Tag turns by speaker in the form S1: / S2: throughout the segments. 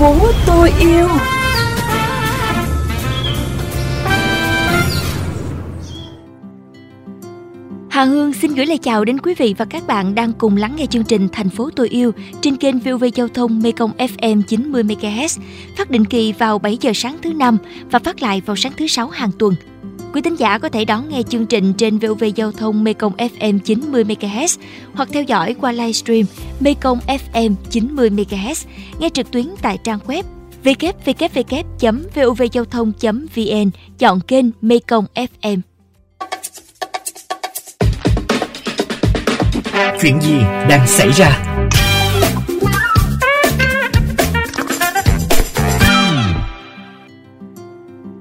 S1: phố tôi yêu Hà Hương xin gửi lời chào đến quý vị và các bạn đang cùng lắng nghe chương trình Thành phố tôi yêu trên kênh VOV Giao thông Mekong FM 90 MHz, phát định kỳ vào 7 giờ sáng thứ năm và phát lại vào sáng thứ sáu hàng tuần. Quý tín giả có thể đón nghe chương trình trên VOV Giao thông Mekong FM 90 MHz hoặc theo dõi qua livestream Mekong FM 90 MHz, nghe trực tuyến tại trang web www.vovgiao thông.vn, chọn kênh Mekong FM.
S2: Chuyện gì đang xảy ra?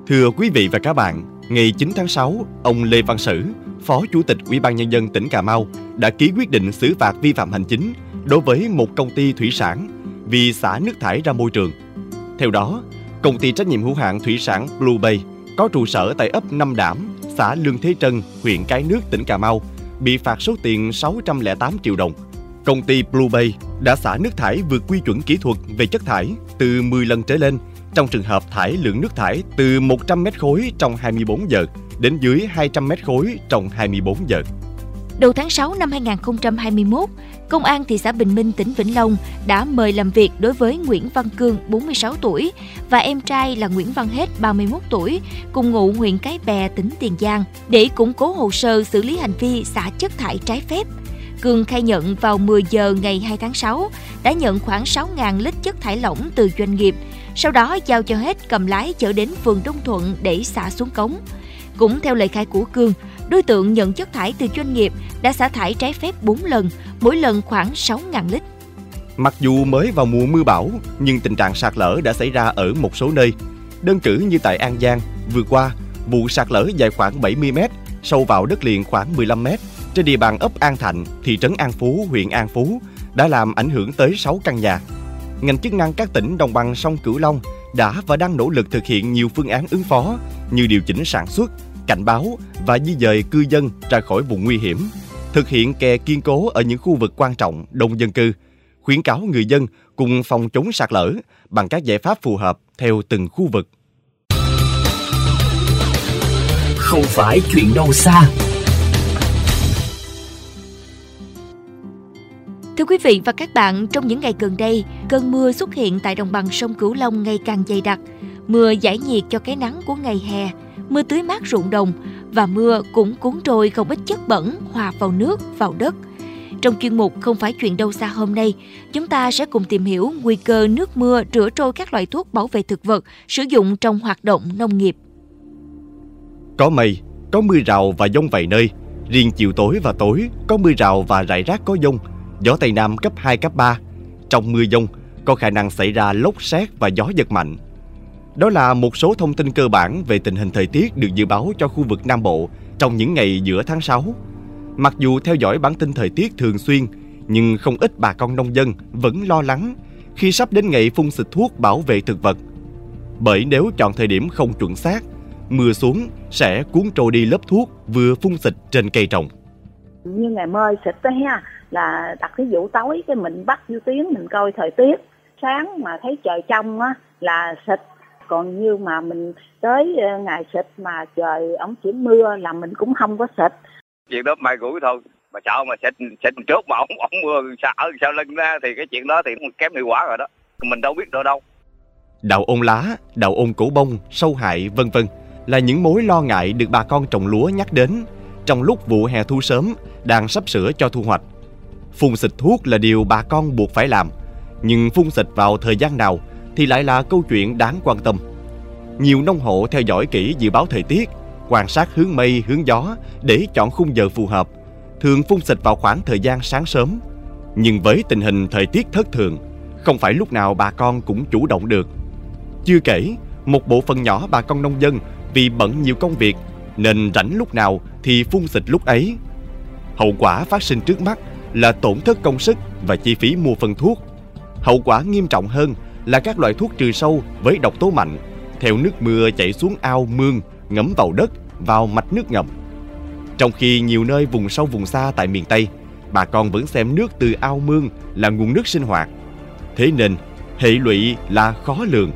S3: Thưa quý vị và các bạn, ngày 9 tháng 6, ông Lê Văn Sử, Phó Chủ tịch Ủy ban nhân dân tỉnh Cà Mau đã ký quyết định xử phạt vi phạm hành chính đối với một công ty thủy sản vì xả nước thải ra môi trường. Theo đó, công ty trách nhiệm hữu hạn thủy sản Blue Bay có trụ sở tại ấp Năm Đảm, xã Lương Thế Trân, huyện Cái Nước, tỉnh Cà Mau bị phạt số tiền 608 triệu đồng. Công ty Blue Bay đã xả nước thải vượt quy chuẩn kỹ thuật về chất thải từ 10 lần trở lên trong trường hợp thải lượng nước thải từ 100 mét khối trong 24 giờ đến dưới 200 mét khối trong 24 giờ.
S1: Đầu tháng 6 năm 2021, Công an thị xã Bình Minh, tỉnh Vĩnh Long đã mời làm việc đối với Nguyễn Văn Cương, 46 tuổi, và em trai là Nguyễn Văn Hết, 31 tuổi, cùng ngụ huyện Cái Bè, tỉnh Tiền Giang, để củng cố hồ sơ xử lý hành vi xả chất thải trái phép. Cường khai nhận vào 10 giờ ngày 2 tháng 6 đã nhận khoảng 6.000 lít chất thải lỏng từ doanh nghiệp, sau đó giao cho Hết cầm lái chở đến phường Đông Thuận để xả xuống cống. Cũng theo lời khai của Cương, đối tượng nhận chất thải từ doanh nghiệp đã xả thải trái phép 4 lần, mỗi lần khoảng 6.000 lít.
S3: Mặc dù mới vào mùa mưa bão, nhưng tình trạng sạt lở đã xảy ra ở một số nơi. Đơn cử như tại An Giang, vừa qua, vụ sạt lở dài khoảng 70 m, sâu vào đất liền khoảng 15 m, trên địa bàn ấp An Thạnh, thị trấn An Phú, huyện An Phú, đã làm ảnh hưởng tới 6 căn nhà. Ngành chức năng các tỉnh đồng bằng sông Cửu Long đã và đang nỗ lực thực hiện nhiều phương án ứng phó như điều chỉnh sản xuất, cảnh báo và di dời cư dân ra khỏi vùng nguy hiểm, thực hiện kè kiên cố ở những khu vực quan trọng đông dân cư, khuyến cáo người dân cùng phòng chống sạt lở bằng các giải pháp phù hợp theo từng khu vực.
S2: Không phải chuyện đâu xa.
S1: Thưa quý vị và các bạn, trong những ngày gần đây, cơn mưa xuất hiện tại đồng bằng sông Cửu Long ngày càng dày đặc. Mưa giải nhiệt cho cái nắng của ngày hè, mưa tưới mát ruộng đồng và mưa cũng cuốn trôi không ít chất bẩn hòa vào nước, vào đất. Trong chuyên mục Không phải chuyện đâu xa hôm nay, chúng ta sẽ cùng tìm hiểu nguy cơ nước mưa rửa trôi các loại thuốc bảo vệ thực vật sử dụng trong hoạt động nông nghiệp.
S3: Có mây, có mưa rào và dông vài nơi. Riêng chiều tối và tối có mưa rào và rải rác có dông, gió Tây Nam cấp 2, cấp 3. Trong mưa dông có khả năng xảy ra lốc xét và gió giật mạnh. Đó là một số thông tin cơ bản về tình hình thời tiết được dự báo cho khu vực Nam Bộ trong những ngày giữa tháng 6. Mặc dù theo dõi bản tin thời tiết thường xuyên, nhưng không ít bà con nông dân vẫn lo lắng khi sắp đến ngày phun xịt thuốc bảo vệ thực vật. Bởi nếu chọn thời điểm không chuẩn xác, mưa xuống sẽ cuốn trôi đi lớp thuốc vừa phun xịt trên cây trồng.
S4: Như ngày mơi xịt đó ha, là đặt cái vụ tối cái mình bắt vô tiếng mình coi thời tiết. Sáng mà thấy trời trong á là xịt. Còn như mà mình tới ờ, ngày xịt mà trời ống chỉ mưa là mình cũng không có xịt.
S5: Chuyện đó mày gửi thôi. Mà sợ mà xịt xịt trước mà ổng ổng mưa sao ở sau lưng ra thì cái chuyện đó thì cũng kém hiệu quả rồi đó. Mình đâu biết được đâu.
S3: Đào ôn lá, đào ôn cổ bông, sâu hại vân vân là những mối lo ngại được bà con trồng lúa nhắc đến trong lúc vụ hè thu sớm đang sắp sửa cho thu hoạch. Phun xịt thuốc là điều bà con buộc phải làm, nhưng phun xịt vào thời gian nào thì lại là câu chuyện đáng quan tâm. Nhiều nông hộ theo dõi kỹ dự báo thời tiết, quan sát hướng mây, hướng gió để chọn khung giờ phù hợp, thường phun xịt vào khoảng thời gian sáng sớm. Nhưng với tình hình thời tiết thất thường, không phải lúc nào bà con cũng chủ động được. Chưa kể, một bộ phận nhỏ bà con nông dân vì bận nhiều công việc nên rảnh lúc nào thì phun xịt lúc ấy. Hậu quả phát sinh trước mắt là tổn thất công sức và chi phí mua phân thuốc. Hậu quả nghiêm trọng hơn là các loại thuốc trừ sâu với độc tố mạnh, theo nước mưa chảy xuống ao mương, ngấm vào đất, vào mạch nước ngầm. Trong khi nhiều nơi vùng sâu vùng xa tại miền Tây, bà con vẫn xem nước từ ao mương là nguồn nước sinh hoạt. Thế nên, hệ lụy là khó lường.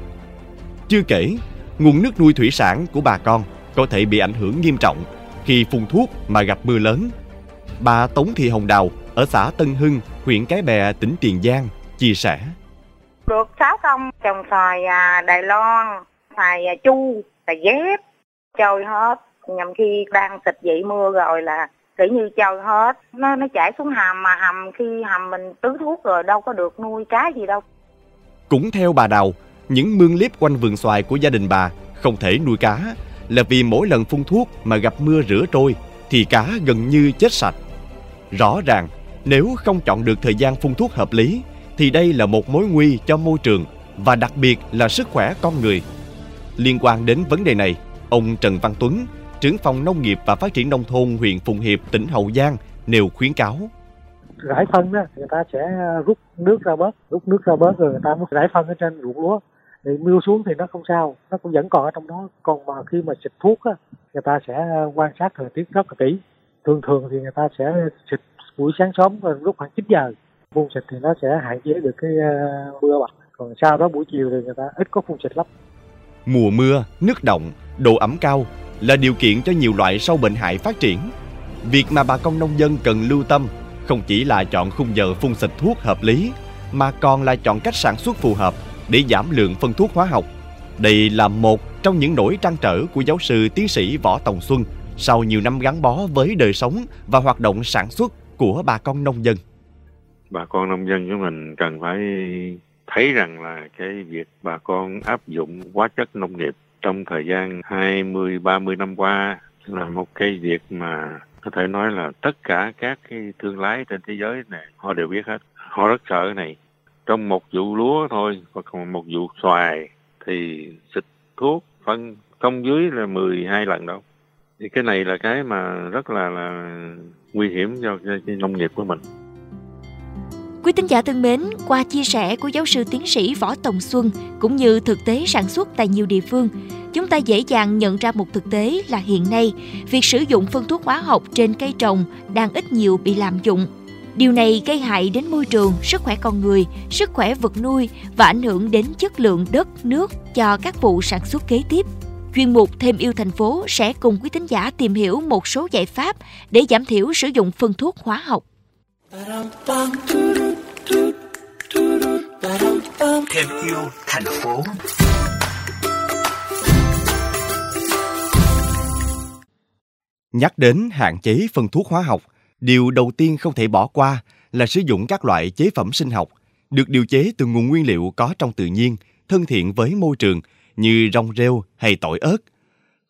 S3: Chưa kể, nguồn nước nuôi thủy sản của bà con có thể bị ảnh hưởng nghiêm trọng khi phun thuốc mà gặp mưa lớn. Bà Tống Thị Hồng Đào ở xã Tân Hưng, huyện Cái Bè, tỉnh Tiền Giang chia sẻ.
S6: Được 6 công trồng xoài à, Đài Loan, xoài à, chu, xoài dép, chơi hết. Nhằm khi đang xịt dậy mưa rồi là kiểu như chơi hết. Nó nó chảy xuống hầm mà hầm khi hầm mình tưới thuốc rồi đâu có được nuôi cá gì đâu.
S3: Cũng theo bà Đào, những mương liếp quanh vườn xoài của gia đình bà không thể nuôi cá là vì mỗi lần phun thuốc mà gặp mưa rửa trôi thì cá gần như chết sạch. Rõ ràng, nếu không chọn được thời gian phun thuốc hợp lý thì đây là một mối nguy cho môi trường và đặc biệt là sức khỏe con người. Liên quan đến vấn đề này, ông Trần Văn Tuấn, trưởng phòng nông nghiệp và phát triển nông thôn huyện Phụng Hiệp, tỉnh Hậu Giang nêu khuyến cáo.
S7: Rải phân đó, người ta sẽ rút nước ra bớt, rút nước ra bớt rồi người ta mới rải phân ở trên ruộng lúa. Thì mưa xuống thì nó không sao, nó cũng vẫn còn ở trong đó. Còn mà khi mà xịt thuốc á, người ta sẽ quan sát thời tiết rất là kỹ. Thường thường thì người ta sẽ xịt buổi sáng sớm lúc khoảng 9 giờ. Phun xịt thì nó sẽ hạn chế được cái ờ, mưa bạc còn sau đó buổi chiều thì người ta ít có phun xịt lắm.
S3: Mùa mưa nước động độ ẩm cao là điều kiện cho nhiều loại sâu bệnh hại phát triển. Việc mà bà con nông dân cần lưu tâm không chỉ là chọn khung giờ phun xịt thuốc hợp lý mà còn là chọn cách sản xuất phù hợp để giảm lượng phân thuốc hóa học đây là một trong những nỗi trăn trở của giáo sư tiến sĩ võ tòng xuân sau nhiều năm gắn bó với đời sống và hoạt động sản xuất của bà con nông dân
S8: bà con nông dân của mình cần phải thấy rằng là cái việc bà con áp dụng hóa chất nông nghiệp trong thời gian 20 30 năm qua là một cái việc mà có thể nói là tất cả các cái thương lái trên thế giới này, họ đều biết hết. Họ rất sợ cái này. Trong một vụ lúa thôi hoặc còn một vụ xoài thì xịt thuốc phân không dưới là 12 lần đâu. Thì cái này là cái mà rất là là nguy hiểm cho cái nông nghiệp của mình.
S1: Quý tín giả thân mến, qua chia sẻ của giáo sư tiến sĩ Võ Tòng Xuân cũng như thực tế sản xuất tại nhiều địa phương, chúng ta dễ dàng nhận ra một thực tế là hiện nay, việc sử dụng phân thuốc hóa học trên cây trồng đang ít nhiều bị lạm dụng. Điều này gây hại đến môi trường, sức khỏe con người, sức khỏe vật nuôi và ảnh hưởng đến chất lượng đất, nước cho các vụ sản xuất kế tiếp. Chuyên mục Thêm yêu thành phố sẽ cùng quý tín giả tìm hiểu một số giải pháp để giảm thiểu sử dụng phân thuốc hóa học.
S2: Thêm yêu thành phố
S3: Nhắc đến hạn chế phân thuốc hóa học, điều đầu tiên không thể bỏ qua là sử dụng các loại chế phẩm sinh học được điều chế từ nguồn nguyên liệu có trong tự nhiên, thân thiện với môi trường như rong rêu hay tỏi ớt.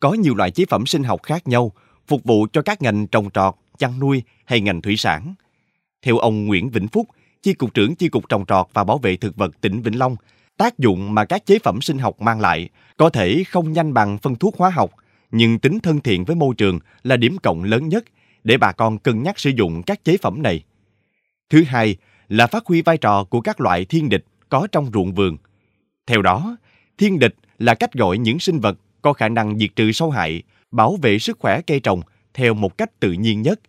S3: Có nhiều loại chế phẩm sinh học khác nhau phục vụ cho các ngành trồng trọt, chăn nuôi hay ngành thủy sản. Theo ông Nguyễn Vĩnh Phúc, Chi cục trưởng Chi cục trồng trọt và bảo vệ thực vật tỉnh Vĩnh Long, tác dụng mà các chế phẩm sinh học mang lại có thể không nhanh bằng phân thuốc hóa học, nhưng tính thân thiện với môi trường là điểm cộng lớn nhất để bà con cân nhắc sử dụng các chế phẩm này. Thứ hai là phát huy vai trò của các loại thiên địch có trong ruộng vườn. Theo đó, thiên địch là cách gọi những sinh vật có khả năng diệt trừ sâu hại, bảo vệ sức khỏe cây trồng theo một cách tự nhiên nhất.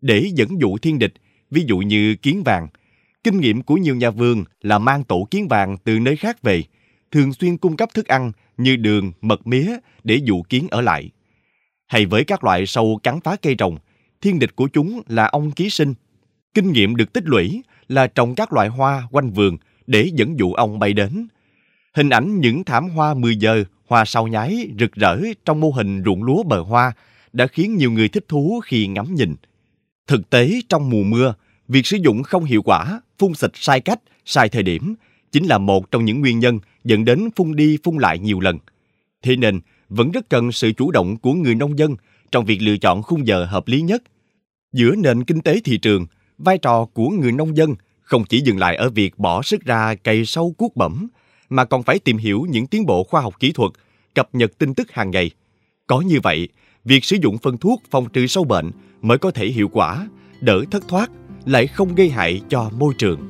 S3: Để dẫn dụ thiên địch, ví dụ như kiến vàng, kinh nghiệm của nhiều nhà vườn là mang tổ kiến vàng từ nơi khác về, thường xuyên cung cấp thức ăn như đường, mật mía để dụ kiến ở lại. Hay với các loại sâu cắn phá cây trồng, thiên địch của chúng là ong ký sinh. Kinh nghiệm được tích lũy là trồng các loại hoa quanh vườn để dẫn dụ ong bay đến. Hình ảnh những thảm hoa 10 giờ, hoa sau nhái rực rỡ trong mô hình ruộng lúa bờ hoa đã khiến nhiều người thích thú khi ngắm nhìn. Thực tế trong mùa mưa, việc sử dụng không hiệu quả, phun xịt sai cách, sai thời điểm chính là một trong những nguyên nhân dẫn đến phun đi phun lại nhiều lần. Thế nên, vẫn rất cần sự chủ động của người nông dân trong việc lựa chọn khung giờ hợp lý nhất. Giữa nền kinh tế thị trường, vai trò của người nông dân không chỉ dừng lại ở việc bỏ sức ra cày sâu cuốc bẩm, mà còn phải tìm hiểu những tiến bộ khoa học kỹ thuật, cập nhật tin tức hàng ngày. Có như vậy, việc sử dụng phân thuốc phòng trừ sâu bệnh mới có thể hiệu quả, đỡ thất thoát, lại không gây hại cho môi trường.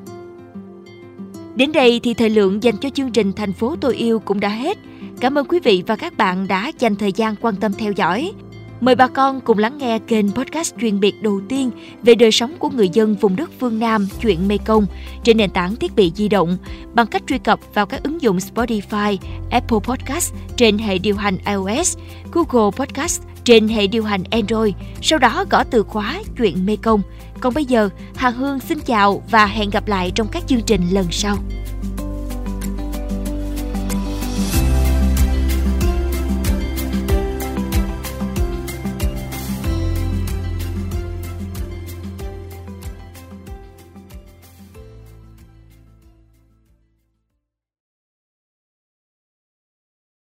S1: Đến đây thì thời lượng dành cho chương trình Thành phố tôi yêu cũng đã hết. Cảm ơn quý vị và các bạn đã dành thời gian quan tâm theo dõi. Mời bà con cùng lắng nghe kênh podcast chuyên biệt đầu tiên về đời sống của người dân vùng đất phương Nam chuyện Mekong trên nền tảng thiết bị di động bằng cách truy cập vào các ứng dụng Spotify, Apple Podcast trên hệ điều hành iOS, Google Podcast trên hệ điều hành Android, sau đó gõ từ khóa chuyện Mekong. Còn bây giờ, Hà Hương xin chào và hẹn gặp lại trong các chương trình lần sau.